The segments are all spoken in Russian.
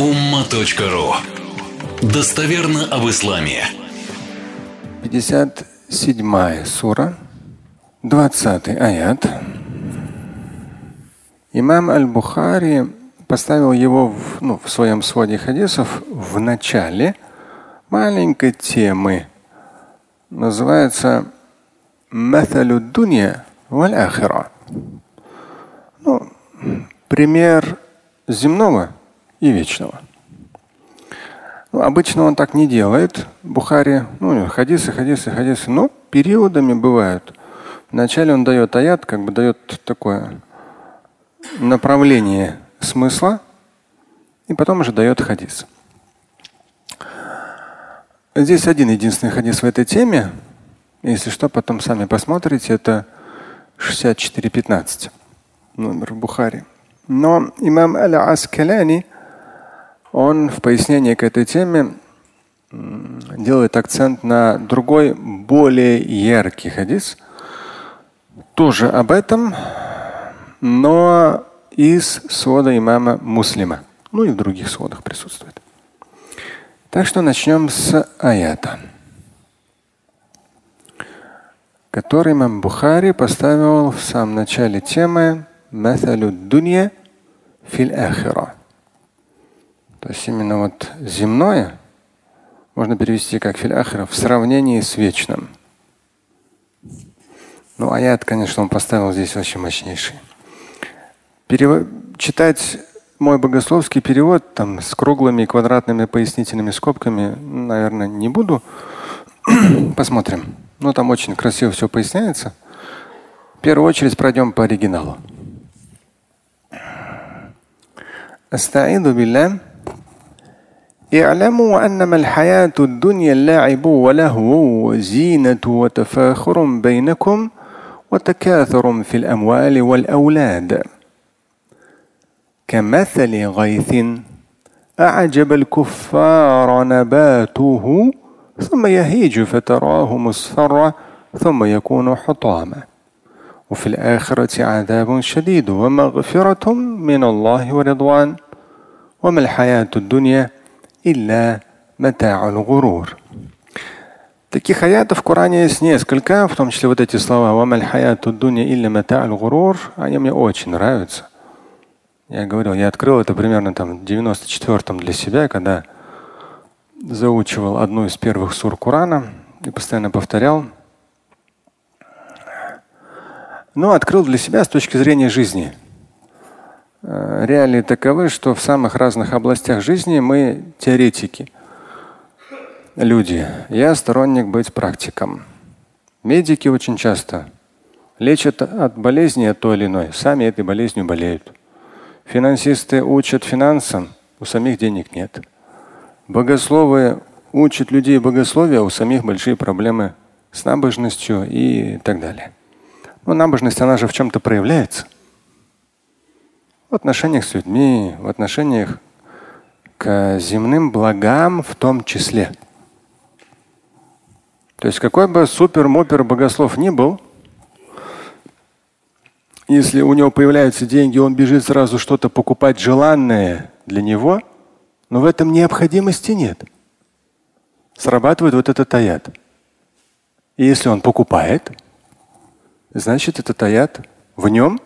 umma.ru Достоверно об исламе. 57 сура, 20 аят. Имам Аль-Бухари поставил его в, ну, в своем своде хадисов в начале маленькой темы. Называется Маталю Дунья валь Ахира. Ну, пример земного и вечного. Ну, обычно он так не делает. Бухари, ну, хадисы, хадисы, хадисы, но периодами бывают. Вначале он дает аят, как бы дает такое направление смысла, и потом уже дает хадис. Здесь один единственный хадис в этой теме. Если что, потом сами посмотрите. Это 64.15 номер Бухари. Но имам Аль-Аскаляни, он в пояснении к этой теме делает акцент на другой, более яркий хадис. Тоже об этом, но из свода имама Муслима. Ну и в других сводах присутствует. Так что начнем с аята, который имам Бухари поставил в самом начале темы Маталю Дунья филь ахира. То есть именно вот земное можно перевести как филь ахира в сравнении с вечным. Ну, аят, конечно, он поставил здесь очень мощнейший. Перев... Читать мой богословский перевод там с круглыми и квадратными пояснительными скобками, наверное, не буду. Посмотрим. Ну, там очень красиво все поясняется. В первую очередь пройдем по оригиналу. أستعيذ بالله اعلموا أنما الحياة الدنيا اللعب ولهو وزينة وتفاخر بينكم وتكاثر في الأموال والأولاد. كمثل غيث أعجب الكفار نباته ثم يهيج فتراه مصفرا ثم يكون حطاما. وفي الآخرة عذاب شديد ومغفرة من الله ورضوان. وما الحياة الدنيا إلا متاع الغرور Таких аятов в Коране есть несколько, в том числе вот эти слова «Вамаль хаяту дуня илля мата'аль гурур», они мне очень нравятся. Я говорил, я открыл это примерно там в 94-м для себя, когда заучивал одну из первых сур Корана и постоянно повторял – но открыл для себя с точки зрения жизни. Э, реалии таковы, что в самых разных областях жизни мы теоретики, люди. Я сторонник быть практиком. Медики очень часто лечат от болезни от той или иной, сами этой болезнью болеют. Финансисты учат финансам, у самих денег нет. Богословы учат людей богословия, у самих большие проблемы с набожностью и так далее. Но набожность, она же в чем-то проявляется. В отношениях с людьми, в отношениях к земным благам в том числе. То есть какой бы супер-мопер богослов ни был, если у него появляются деньги, он бежит сразу что-то покупать желанное для него, но в этом необходимости нет. Срабатывает вот этот аят. И если он покупает, значит этот аят в нем,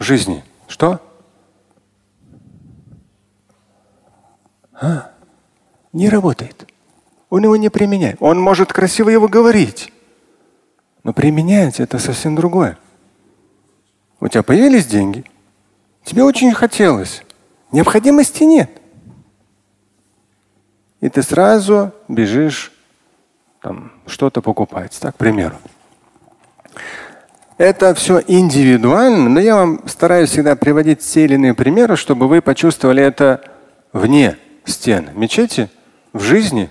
в жизни, что? А, не работает. Он его не применяет. Он может красиво его говорить, но применять это совсем другое. У тебя появились деньги, тебе очень хотелось, необходимости нет. И ты сразу бежишь там что-то покупать, так, к примеру. Это все индивидуально, но я вам стараюсь всегда приводить те или иные примеры, чтобы вы почувствовали это вне стен мечети, в жизни.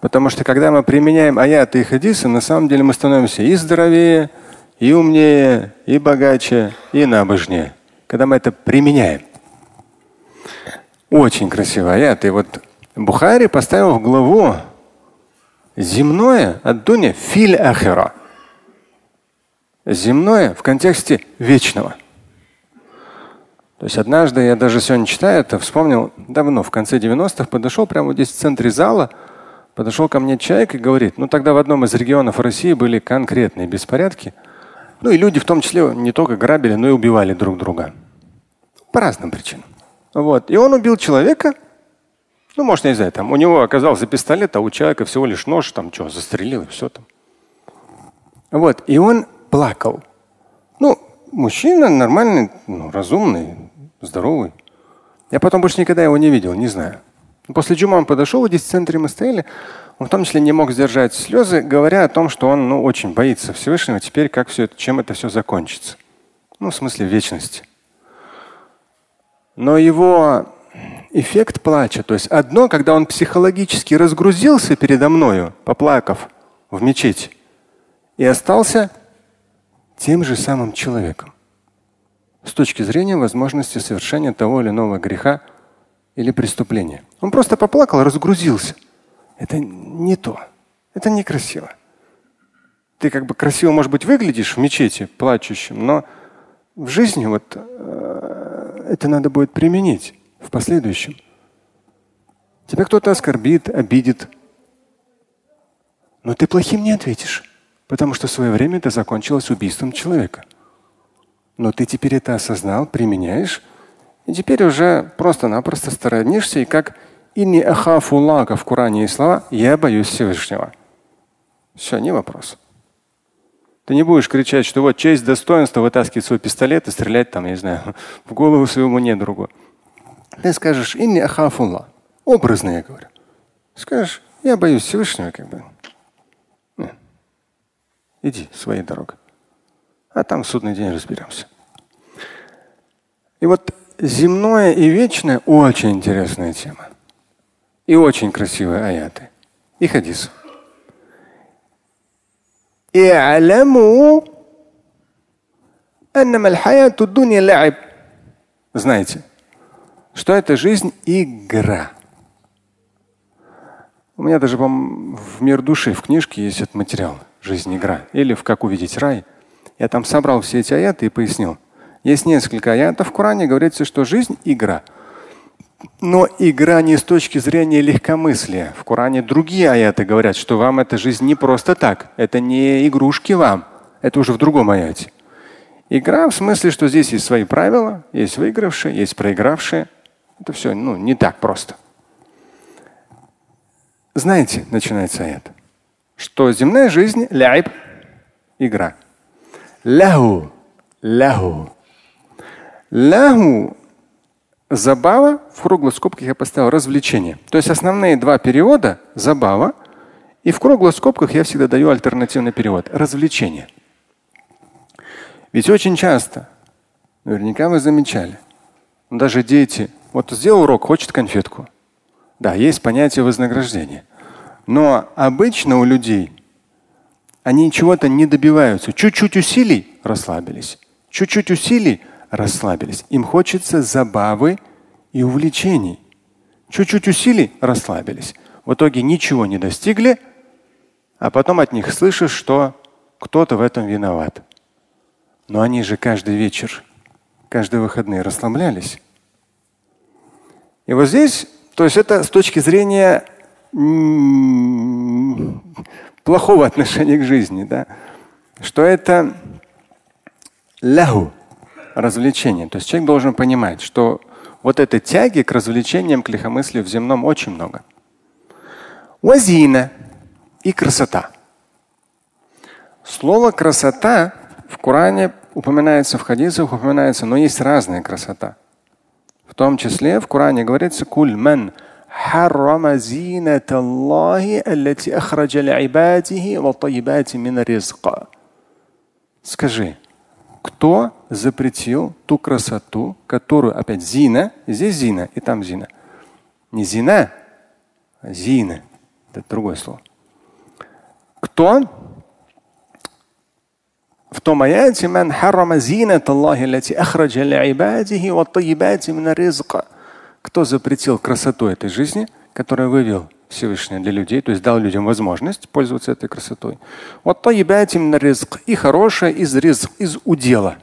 Потому что когда мы применяем аяты и хадисы, на самом деле мы становимся и здоровее, и умнее, и богаче, и набожнее. Когда мы это применяем. Очень красивый аят. И вот Бухари поставил в главу земное от дуня филь ахира земное в контексте вечного. То есть однажды я даже сегодня читаю это, вспомнил давно, в конце 90-х, подошел прямо вот здесь в центре зала, подошел ко мне человек и говорит, ну тогда в одном из регионов России были конкретные беспорядки. Ну и люди в том числе не только грабили, но и убивали друг друга. По разным причинам. Вот. И он убил человека, ну, может, не знаю, там у него оказался пистолет, а у человека всего лишь нож, там что, застрелил и все там. Вот. И он плакал. Ну, мужчина нормальный, ну, разумный, здоровый. Я потом больше никогда его не видел, не знаю. После джума он подошел, здесь в центре мы стояли. Он в том числе не мог сдержать слезы, говоря о том, что он ну, очень боится Всевышнего теперь, как все это, чем это все закончится. Ну, в смысле вечности. Но его эффект плача, то есть одно, когда он психологически разгрузился передо мною, поплакав в мечети, и остался тем же самым человеком с точки зрения возможности совершения того или иного греха или преступления. Он просто поплакал, разгрузился. Это не то. Это некрасиво. Ты как бы красиво, может быть, выглядишь в мечети плачущим, но в жизни вот э, это надо будет применить в последующем. Тебя кто-то оскорбит, обидит, но ты плохим не ответишь. Потому что в свое время это закончилось убийством человека. Но ты теперь это осознал, применяешь, и теперь уже просто-напросто сторонишься, и как inni ахафуллаха в Коране есть слова «я боюсь Всевышнего». Все, не вопрос. Ты не будешь кричать, что вот честь, достоинство, вытаскивать свой пистолет и стрелять там, я не знаю, в голову своему недругу. Ты скажешь inni ахафуллах. Образно я говорю. Скажешь, я боюсь Всевышнего, как бы. Иди своей дорогой. А там в судный день разберемся. И вот земное и вечное очень интересная тема. И очень красивые аяты. И хадис. Знаете, что это жизнь игра. У меня даже в мир души в книжке есть этот материал жизнь игра. Или в как увидеть рай. Я там собрал все эти аяты и пояснил. Есть несколько аятов в Коране, говорится, что жизнь игра. Но игра не с точки зрения легкомыслия. В Коране другие аяты говорят, что вам эта жизнь не просто так. Это не игрушки вам. Это уже в другом аяте. Игра в смысле, что здесь есть свои правила, есть выигравшие, есть проигравшие. Это все ну, не так просто. Знаете, начинается аят что земная жизнь ляйб – игра. Ляху – ляху. Ляху – забава, в круглых скобках я поставил развлечение. То есть основные два перевода – забава, и в круглых скобках я всегда даю альтернативный перевод – развлечение. Ведь очень часто, наверняка вы замечали, даже дети, вот сделал урок, хочет конфетку. Да, есть понятие вознаграждения. Но обычно у людей они чего-то не добиваются. Чуть-чуть усилий расслабились. Чуть-чуть усилий расслабились. Им хочется забавы и увлечений. Чуть-чуть усилий расслабились. В итоге ничего не достигли, а потом от них слышишь, что кто-то в этом виноват. Но они же каждый вечер, каждые выходные расслаблялись. И вот здесь, то есть это с точки зрения плохого отношения к жизни, да? что это лягу, развлечение. То есть человек должен понимать, что вот этой тяги к развлечениям, к лихомыслию в земном очень много. Вазина и красота. Слово красота в Коране упоминается, в хадисах упоминается, но есть разная красота. В том числе в Коране говорится куль ман حرم زينة الله التي أخرج لعباده والطيبات من الرزق. Скажи, кто запретил ту красоту, которую опять зина, здесь зина и там зина. Не зина, а зина. Это другое слово. Кто в том аяте من حرم زينة الله التي أخرج لعباده والطيبات من الرزق кто запретил красоту этой жизни, которую вывел Всевышний для людей, то есть дал людям возможность пользоваться этой красотой. Вот то и хорошее из ризк, из удела.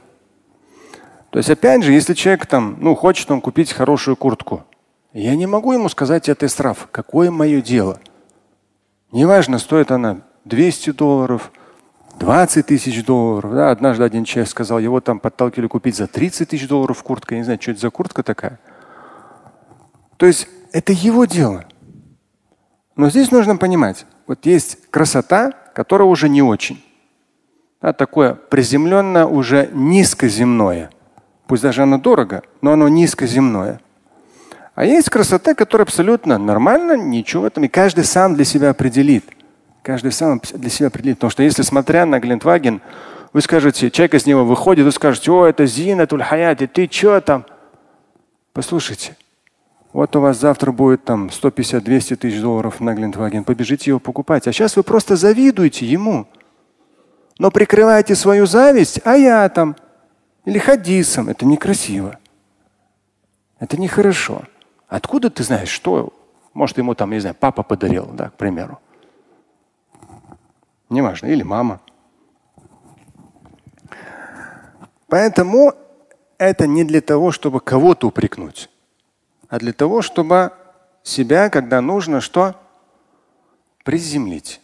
То есть, опять же, если человек там, ну, хочет он купить хорошую куртку, я не могу ему сказать, это истраф. Какое мое дело? Неважно, стоит она 200 долларов, 20 тысяч долларов. Да, однажды один человек сказал, его там подталкивали купить за 30 тысяч долларов куртка. Я не знаю, что это за куртка такая. То есть это его дело. Но здесь нужно понимать, вот есть красота, которая уже не очень. Да, такое приземленное, уже низкоземное. Пусть даже оно дорого, но оно низкоземное. А есть красота, которая абсолютно нормально, ничего в этом. И каждый сам для себя определит. Каждый сам для себя определит. Потому что если смотря на Глинтваген, вы скажете, человек из него выходит, вы скажете, о, это Зина Тульхаяти, ты что там? Послушайте, вот у вас завтра будет там 150-200 тысяч долларов на Глинтваген, побежите его покупать. А сейчас вы просто завидуете ему. Но прикрываете свою зависть, а я там или хадисом. Это некрасиво. Это нехорошо. Откуда ты знаешь, что? Может, ему там, не знаю, папа подарил, да, к примеру. Неважно, или мама. Поэтому это не для того, чтобы кого-то упрекнуть, а для того, чтобы себя, когда нужно, что? Приземлить.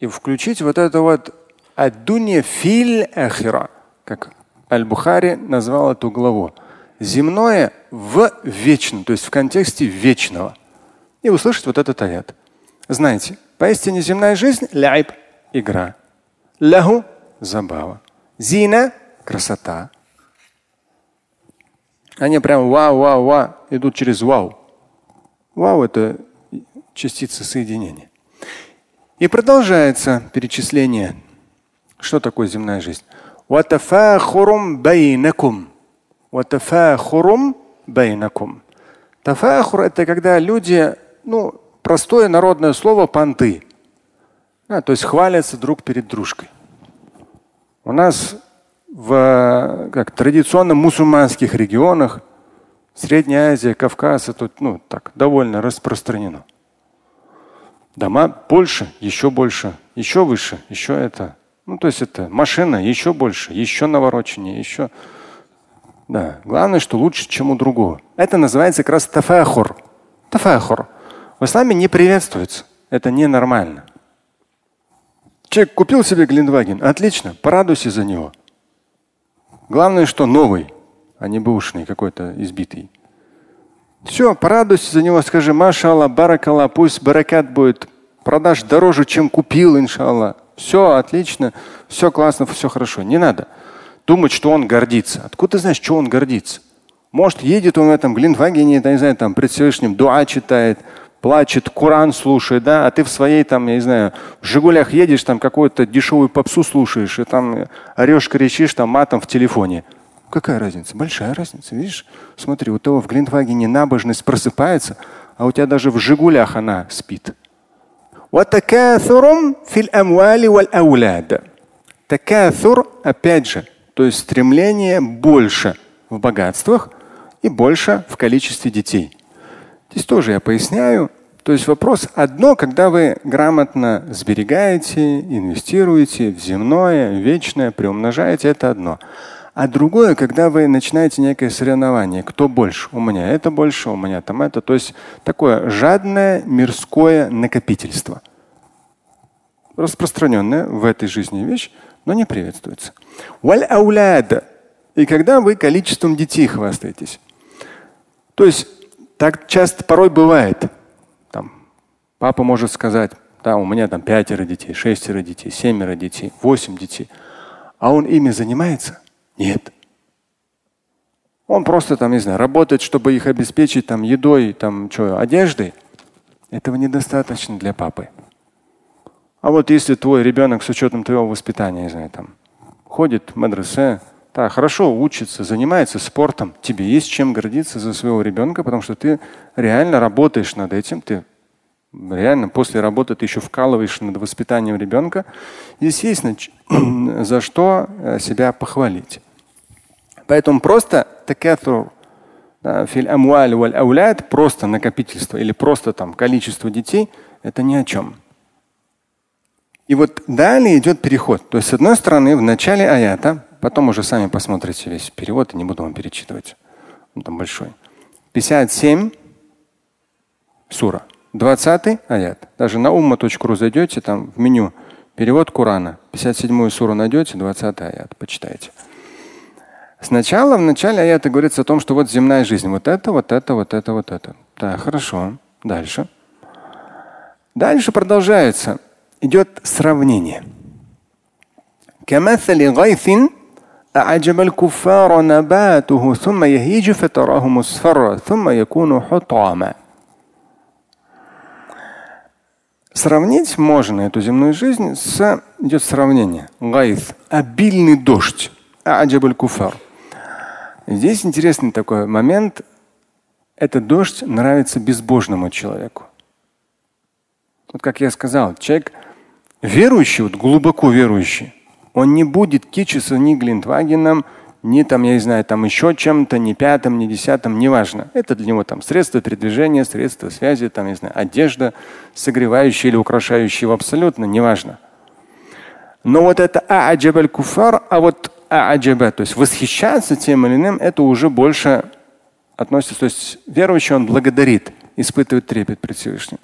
И включить вот это вот аддунья филь ахира, как Аль-Бухари назвал эту главу. Земное в вечном, то есть в контексте вечного. И услышать вот этот аят. Знаете, Поистине земная жизнь – ляйб – игра. Лягу – забава. Зина – красота. Они прям вау, вау, вау идут через вау. Вау – это частица соединения. И продолжается перечисление, что такое земная жизнь. Ватафахурум байнакум. Ватафахурум байнакум. Тафахур – это когда люди, ну, простое народное слово понты. А, то есть хвалятся друг перед дружкой. У нас в как, традиционно мусульманских регионах Средняя Азия, Кавказ, это ну, так, довольно распространено. Дома больше, еще больше, еще выше, еще это. Ну, то есть это машина еще больше, еще навороченнее, еще. Да. Главное, что лучше, чем у другого. Это называется как раз тафахур. Тафахур. В исламе не приветствуется. Это ненормально. Человек купил себе Глинваген. Отлично, порадуйся за него. Главное, что новый, а не бушный какой-то избитый. Все, порадуйся за него, скажи, машалла, баракалла, пусть баракат будет. Продашь дороже, чем купил, иншалла. Все отлично, все классно, все хорошо. Не надо думать, что он гордится. Откуда ты знаешь, что он гордится? Может, едет он в этом Глинвагене, не знаю, там пред Всевышним дуа читает, плачет, Коран слушает, да, а ты в своей там, я не знаю, в Жигулях едешь, там какую-то дешевую попсу слушаешь, и там орешь, кричишь там матом в телефоне. Какая разница? Большая разница. Видишь? Смотри, у того в Глинтвагене набожность просыпается, а у тебя даже в Жигулях она спит. Такаthур, опять же, то есть стремление больше в богатствах и больше в количестве детей. Здесь тоже я поясняю. То есть вопрос одно, когда вы грамотно сберегаете, инвестируете в земное, вечное, приумножаете, это одно. А другое, когда вы начинаете некое соревнование, кто больше, у меня это больше, у меня там это. То есть такое жадное мирское накопительство. Распространенная в этой жизни вещь, но не приветствуется. И когда вы количеством детей хвастаетесь. То есть так часто порой бывает. Там, папа может сказать, да, у меня там пятеро детей, шестеро детей, семеро детей, восемь детей. А он ими занимается? Нет. Он просто там, не знаю, работает, чтобы их обеспечить там едой, там что, одеждой. Этого недостаточно для папы. А вот если твой ребенок с учетом твоего воспитания, не знаю, там, ходит в мадресе, да, хорошо учится, занимается спортом, тебе есть чем гордиться за своего ребенка, потому что ты реально работаешь над этим, ты реально после работы ты еще вкалываешь над воспитанием ребенка. Здесь есть за что э, себя похвалить. Поэтому просто такатур просто накопительство или просто там количество детей, это ни о чем. И вот далее идет переход. То есть, с одной стороны, в начале аята Потом уже сами посмотрите весь перевод, и не буду вам перечитывать. Он там большой. 57 сура. 20 аят. Даже на умма.ру зайдете, там в меню перевод Корана. 57 суру найдете, 20 аят. Почитайте. Сначала, в начале аята говорится о том, что вот земная жизнь. Вот это, вот это, вот это, вот это. Да, хорошо. Дальше. Дальше продолжается. Идет сравнение. كمثل غيث أعجب الكفار نباته ثم يهيج فتراه مصفرا ثم يكون حطاما Сравнить можно эту земную жизнь с идет сравнение. Гайф – обильный дождь. Аджабаль куфар. Здесь интересный такой момент. Этот дождь нравится безбожному человеку. Вот как я сказал, человек верующий, вот глубоко верующий, он не будет кичиться ни Глинтвагеном, ни там, я не знаю, там еще чем-то, ни пятым, ни десятым, неважно. Это для него там средства передвижения, средства связи, там, не знаю, одежда, согревающая или украшающая его абсолютно, неважно. Но вот это а'аджабаль куфар, а вот а'аджаба, то есть восхищаться тем или иным, это уже больше относится, то есть верующий он благодарит, испытывает трепет пред Всевышним.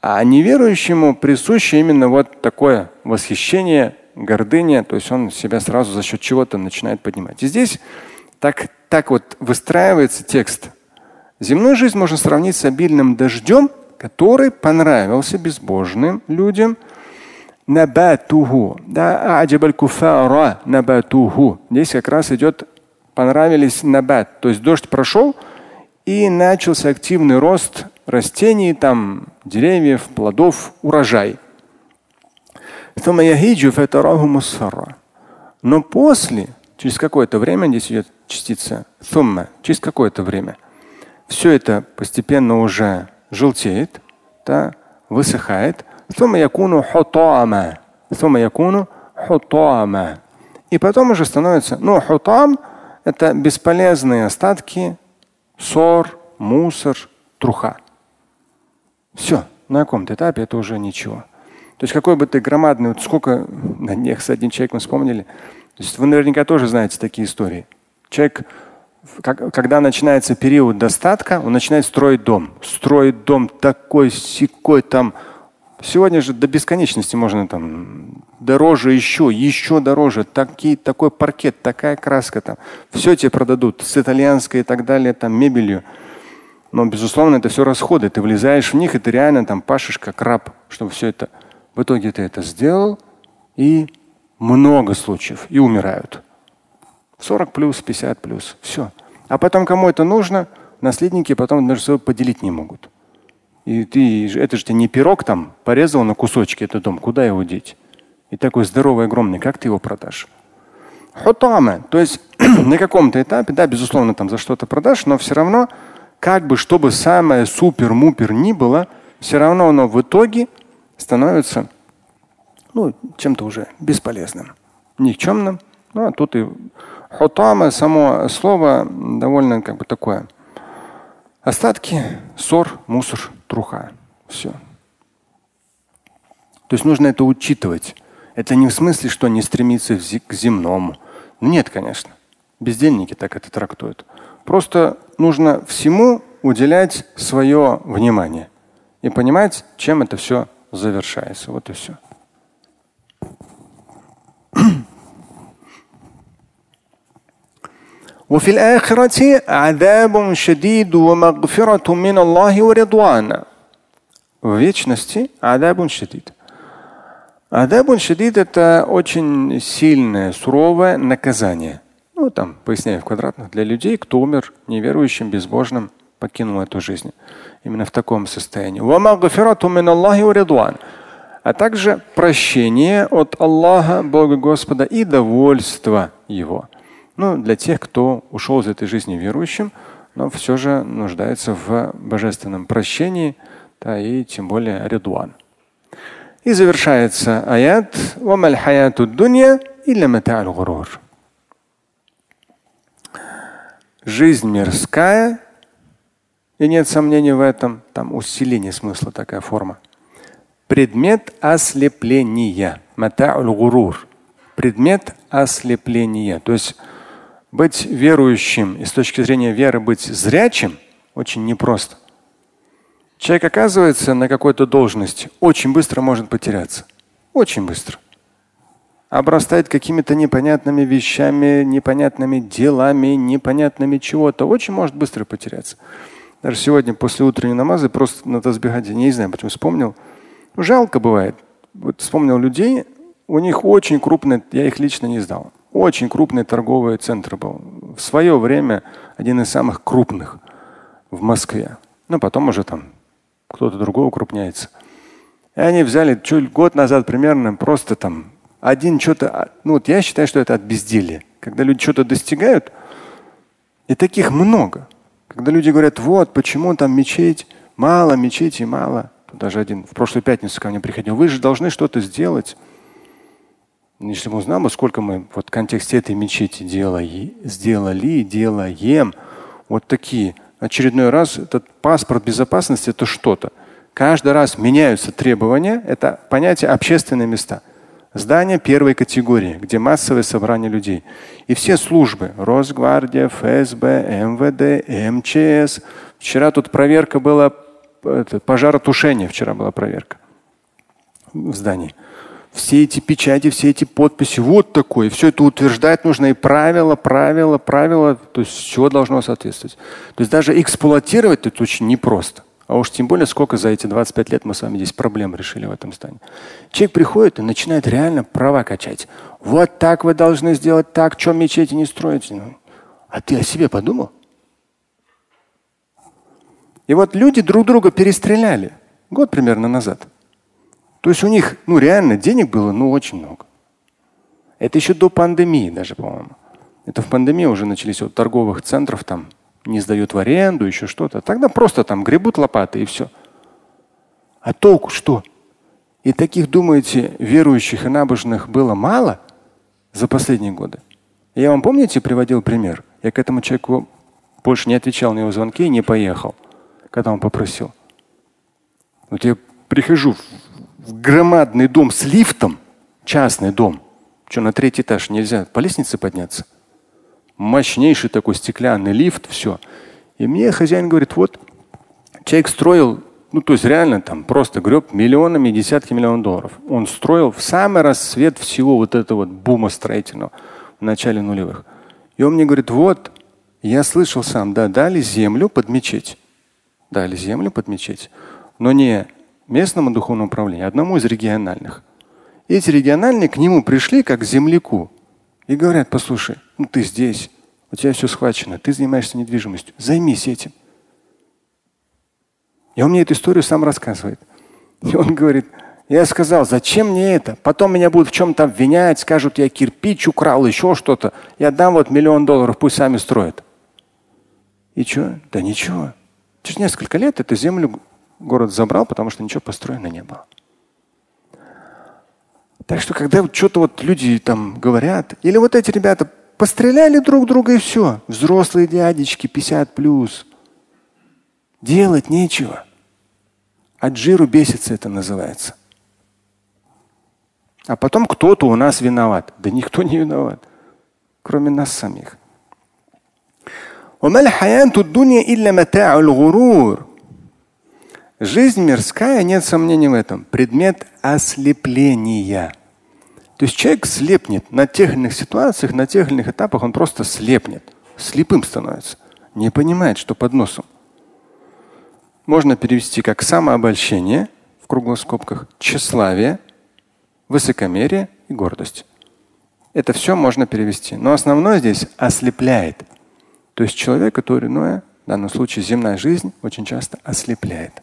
А неверующему присуще именно вот такое восхищение, гордыня, то есть он себя сразу за счет чего-то начинает поднимать. И здесь так, так вот выстраивается текст. Земную жизнь можно сравнить с обильным дождем, который понравился безбожным людям. Набатуху. Да, куфара набатуху. Здесь как раз идет понравились набат. То есть дождь прошел и начался активный рост растений, там, деревьев, плодов, урожай. Но после, через какое-то время, здесь идет частица thumma, через какое-то время, все это постепенно уже желтеет, да, высыхает. И потом уже становится, ну, хутам – это бесполезные остатки, ссор, мусор, труха. Все, на каком-то этапе это уже ничего. То есть какой бы ты громадный, вот сколько на них с одним человеком вспомнили. То есть вы наверняка тоже знаете такие истории. Человек, как, когда начинается период достатка, он начинает строить дом. Строит дом такой, секой там. Сегодня же до бесконечности можно там дороже еще, еще дороже. Такие, такой паркет, такая краска там. Все тебе продадут с итальянской и так далее, там мебелью. Но, безусловно, это все расходы. Ты влезаешь в них, и ты реально там пашешь как раб, чтобы все это в итоге ты это сделал, и много случаев, и умирают. 40 плюс, 50 плюс, все. А потом кому это нужно, наследники потом между собой поделить не могут. И ты, это же ты не пирог там порезал на кусочки этот дом, куда его деть? И такой здоровый, огромный, как ты его продашь? Хутама, то есть на каком-то этапе, да, безусловно, там за что-то продашь, но все равно, как бы, чтобы самое супер-мупер ни было, все равно оно в итоге становится ну, чем-то уже бесполезным, никчемным. Ну, а тут и хутама, само слово довольно как бы такое. Остатки, ссор, мусор, труха. Все. То есть нужно это учитывать. Это не в смысле, что не стремиться к земному. Нет, конечно. Бездельники так это трактуют. Просто нужно всему уделять свое внимание и понимать, чем это все завершается. Вот и все. وفي الآخرة عذاب شديد ومغفرة من الله ورضوان. В вечности адабун шадид. Адабун шадид – это очень сильное, суровое наказание. Ну, там, поясняю в квадратных, для людей, кто умер неверующим, безбожным, покинул эту жизнь. Именно в таком состоянии. А также прощение от Аллаха, Бога Господа, и довольство Его. Ну, для тех, кто ушел из этой жизни верующим, но все же нуждается в божественном прощении, да, и тем более редуан. И завершается аят Жизнь мирская и нет сомнений в этом, там усиление смысла такая форма. Предмет ослепления. предмет ослепления. То есть быть верующим и с точки зрения веры быть зрячим очень непросто. Человек оказывается на какой-то должности, очень быстро может потеряться. Очень быстро. Обрастает какими-то непонятными вещами, непонятными делами, непонятными чего-то. Очень может быстро потеряться. Даже сегодня после утренней намазы просто на тазбигаде, не знаю, почему вспомнил. Ну, жалко бывает. Вот вспомнил людей, у них очень крупный, я их лично не знал, очень крупный торговый центр был. В свое время один из самых крупных в Москве. Ну, потом уже там кто-то другой укрупняется. И они взяли чуть год назад примерно просто там один что-то, а, ну вот я считаю, что это от безделия. Когда люди что-то достигают, и таких много. Когда люди говорят, вот почему там мечеть, мало мечети, мало. Даже один в прошлую пятницу ко мне приходил. Вы же должны что-то сделать. Если бы узнал бы, сколько мы вот в контексте этой мечети делали, сделали, делаем, вот такие. Очередной раз этот паспорт безопасности это что-то. Каждый раз меняются требования. Это понятие общественные места. Здания первой категории, где массовое собрание людей. И все службы, Росгвардия, ФСБ, МВД, МЧС. Вчера тут проверка была, это, пожаротушение вчера была проверка в здании. Все эти печати, все эти подписи, вот такое. Все это утверждать нужно и правила, правила, правила. То есть все должно соответствовать. То есть даже эксплуатировать это очень непросто. А уж тем более, сколько за эти 25 лет мы с вами здесь проблем решили в этом здании. Человек приходит и начинает реально права качать. Вот так вы должны сделать так, что мечети не строите. Ну, а ты о себе подумал? И вот люди друг друга перестреляли год примерно назад. То есть у них, ну реально, денег было, ну очень много. Это еще до пандемии даже, по-моему. Это в пандемии уже начались вот торговых центров там не сдают в аренду, еще что-то. Тогда просто там гребут лопаты и все. А толку что? И таких, думаете, верующих и набожных было мало за последние годы? Я вам, помните, приводил пример? Я к этому человеку больше не отвечал на его звонки и не поехал, когда он попросил. Вот я прихожу в громадный дом с лифтом, частный дом. Что, на третий этаж нельзя по лестнице подняться? Мощнейший такой стеклянный лифт, все. И мне хозяин говорит, вот человек строил, ну то есть реально там просто греб миллионами, десятки миллионов долларов. Он строил в самый расцвет всего вот этого вот бума строительного в начале нулевых. И он мне говорит, вот, я слышал сам, да, дали землю под мечеть. Дали землю под мечеть. Но не местному духовному управлению, а одному из региональных. Эти региональные к нему пришли как к земляку. И говорят, послушай, ну ты здесь, у тебя все схвачено, ты занимаешься недвижимостью, займись этим. И он мне эту историю сам рассказывает. И он говорит, я сказал, зачем мне это? Потом меня будут в чем-то обвинять, скажут, я кирпич украл, еще что-то. Я дам вот миллион долларов, пусть сами строят. И что? Да ничего. Через несколько лет эту землю город забрал, потому что ничего построено не было. Так что, когда что-то вот люди там говорят, или вот эти ребята постреляли друг друга и все, взрослые дядечки 50 плюс, делать нечего. От жиру бесится это называется. А потом кто-то у нас виноват. Да никто не виноват, кроме нас самих. Жизнь мирская, нет сомнений в этом, предмет ослепления. То есть человек слепнет на тех или иных ситуациях, на тех или иных этапах, он просто слепнет, слепым становится, не понимает, что под носом. Можно перевести как самообольщение в круглых скобках, тщеславие, высокомерие и гордость. Это все можно перевести. Но основное здесь ослепляет. То есть человека то или иное, в данном случае земная жизнь, очень часто ослепляет.